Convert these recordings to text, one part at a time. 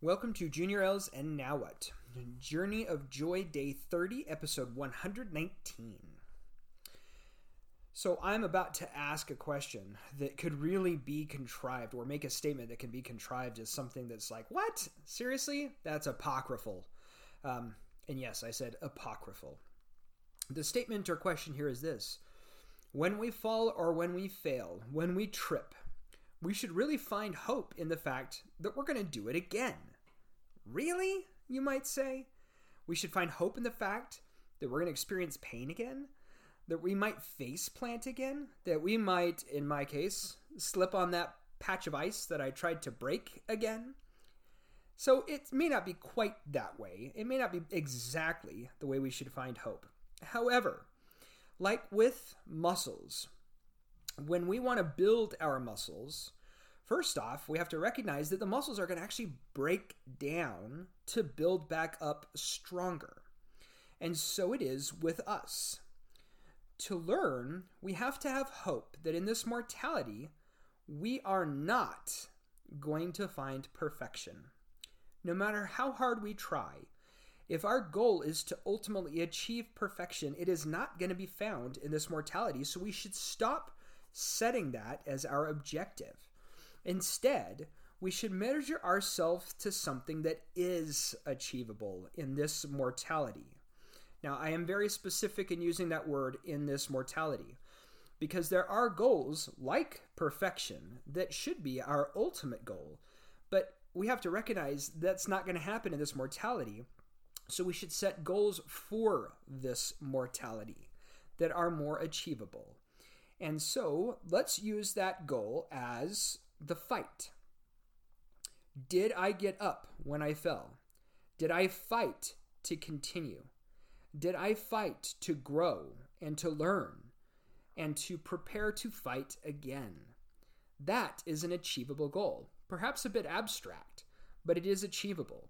Welcome to Junior L's and Now What? Journey of Joy, Day 30, Episode 119. So, I'm about to ask a question that could really be contrived or make a statement that can be contrived as something that's like, what? Seriously? That's apocryphal. Um, and yes, I said apocryphal. The statement or question here is this When we fall or when we fail, when we trip, we should really find hope in the fact that we're going to do it again. Really? You might say? We should find hope in the fact that we're going to experience pain again, that we might face plant again, that we might, in my case, slip on that patch of ice that I tried to break again. So it may not be quite that way. It may not be exactly the way we should find hope. However, like with muscles, when we want to build our muscles, first off, we have to recognize that the muscles are going to actually break down to build back up stronger. And so it is with us. To learn, we have to have hope that in this mortality, we are not going to find perfection. No matter how hard we try, if our goal is to ultimately achieve perfection, it is not going to be found in this mortality. So we should stop setting that as our objective. Instead, we should measure ourselves to something that is achievable in this mortality. Now, I am very specific in using that word in this mortality because there are goals like perfection that should be our ultimate goal, but we have to recognize that's not going to happen in this mortality. So we should set goals for this mortality that are more achievable. And so let's use that goal as the fight. Did I get up when I fell? Did I fight to continue? Did I fight to grow and to learn and to prepare to fight again? That is an achievable goal. Perhaps a bit abstract, but it is achievable.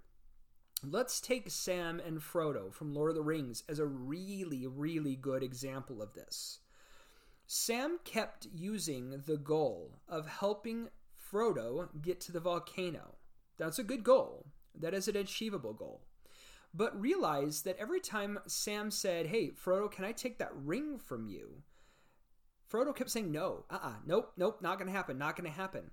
Let's take Sam and Frodo from Lord of the Rings as a really, really good example of this. Sam kept using the goal of helping Frodo get to the volcano. That's a good goal. That is an achievable goal. But realize that every time Sam said, Hey, Frodo, can I take that ring from you? Frodo kept saying, No, uh uh-uh, uh, nope, nope, not to happen, not to happen.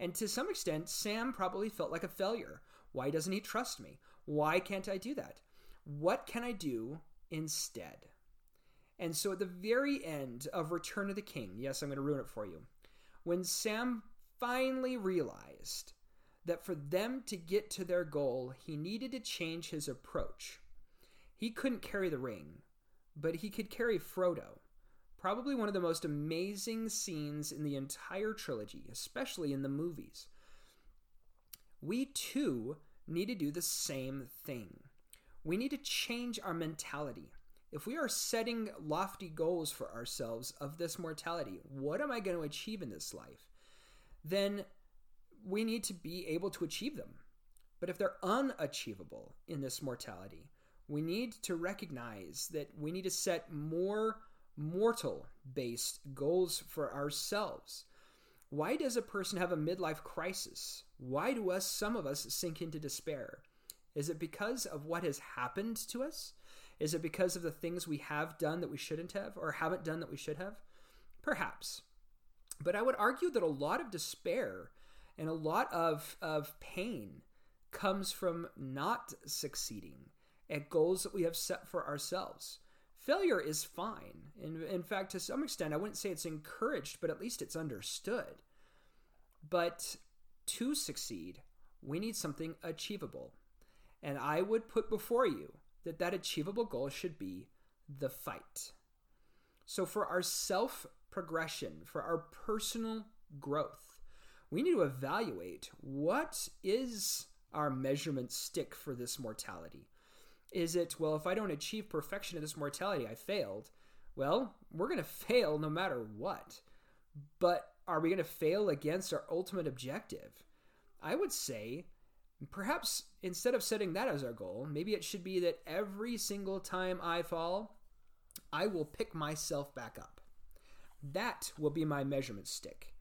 And to some extent, Sam probably felt like a failure. Why doesn't he trust me? Why can't I do that? What can I do instead? And so at the very end of Return of the King, yes, I'm going to ruin it for you, when Sam finally realized that for them to get to their goal, he needed to change his approach. He couldn't carry the ring, but he could carry Frodo. Probably one of the most amazing scenes in the entire trilogy, especially in the movies. We too need to do the same thing. We need to change our mentality. If we are setting lofty goals for ourselves of this mortality, what am I going to achieve in this life? Then we need to be able to achieve them. But if they're unachievable in this mortality, we need to recognize that we need to set more mortal based goals for ourselves. Why does a person have a midlife crisis? Why do us, some of us, sink into despair? Is it because of what has happened to us? Is it because of the things we have done that we shouldn't have or haven't done that we should have? Perhaps. But I would argue that a lot of despair and a lot of, of pain comes from not succeeding at goals that we have set for ourselves. Failure is fine. In, in fact, to some extent, I wouldn't say it's encouraged, but at least it's understood. But to succeed, we need something achievable. And I would put before you that that achievable goal should be the fight. So, for our self progression, for our personal growth, we need to evaluate what is our measurement stick for this mortality. Is it, well, if I don't achieve perfection in this mortality, I failed? Well, we're going to fail no matter what. But are we going to fail against our ultimate objective? I would say perhaps instead of setting that as our goal, maybe it should be that every single time I fall, I will pick myself back up. That will be my measurement stick.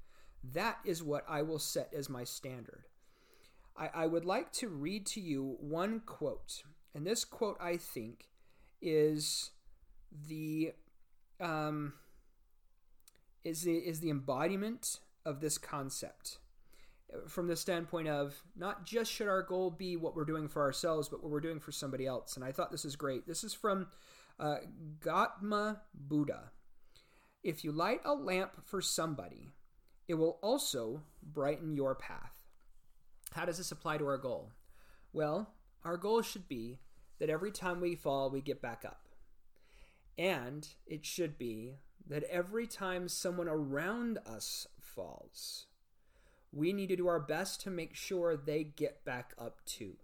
That is what I will set as my standard. I, I would like to read to you one quote. And this quote, I think, is the um, is the is the embodiment of this concept from the standpoint of not just should our goal be what we're doing for ourselves, but what we're doing for somebody else. And I thought this is great. This is from uh, Buddha. If you light a lamp for somebody, it will also brighten your path. How does this apply to our goal? Well, our goal should be that every time we fall, we get back up. And it should be that every time someone around us falls, we need to do our best to make sure they get back up too.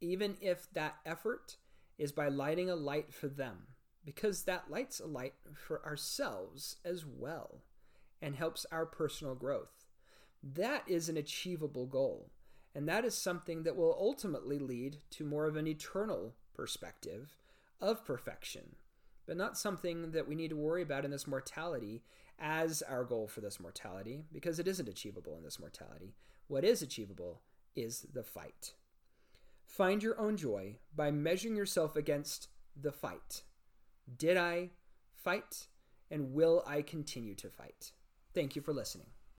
Even if that effort is by lighting a light for them, because that lights a light for ourselves as well and helps our personal growth. That is an achievable goal, and that is something that will ultimately lead to more of an eternal perspective of perfection, but not something that we need to worry about in this mortality as our goal for this mortality, because it isn't achievable in this mortality. What is achievable is the fight. Find your own joy by measuring yourself against the fight. Did I fight? And will I continue to fight? Thank you for listening.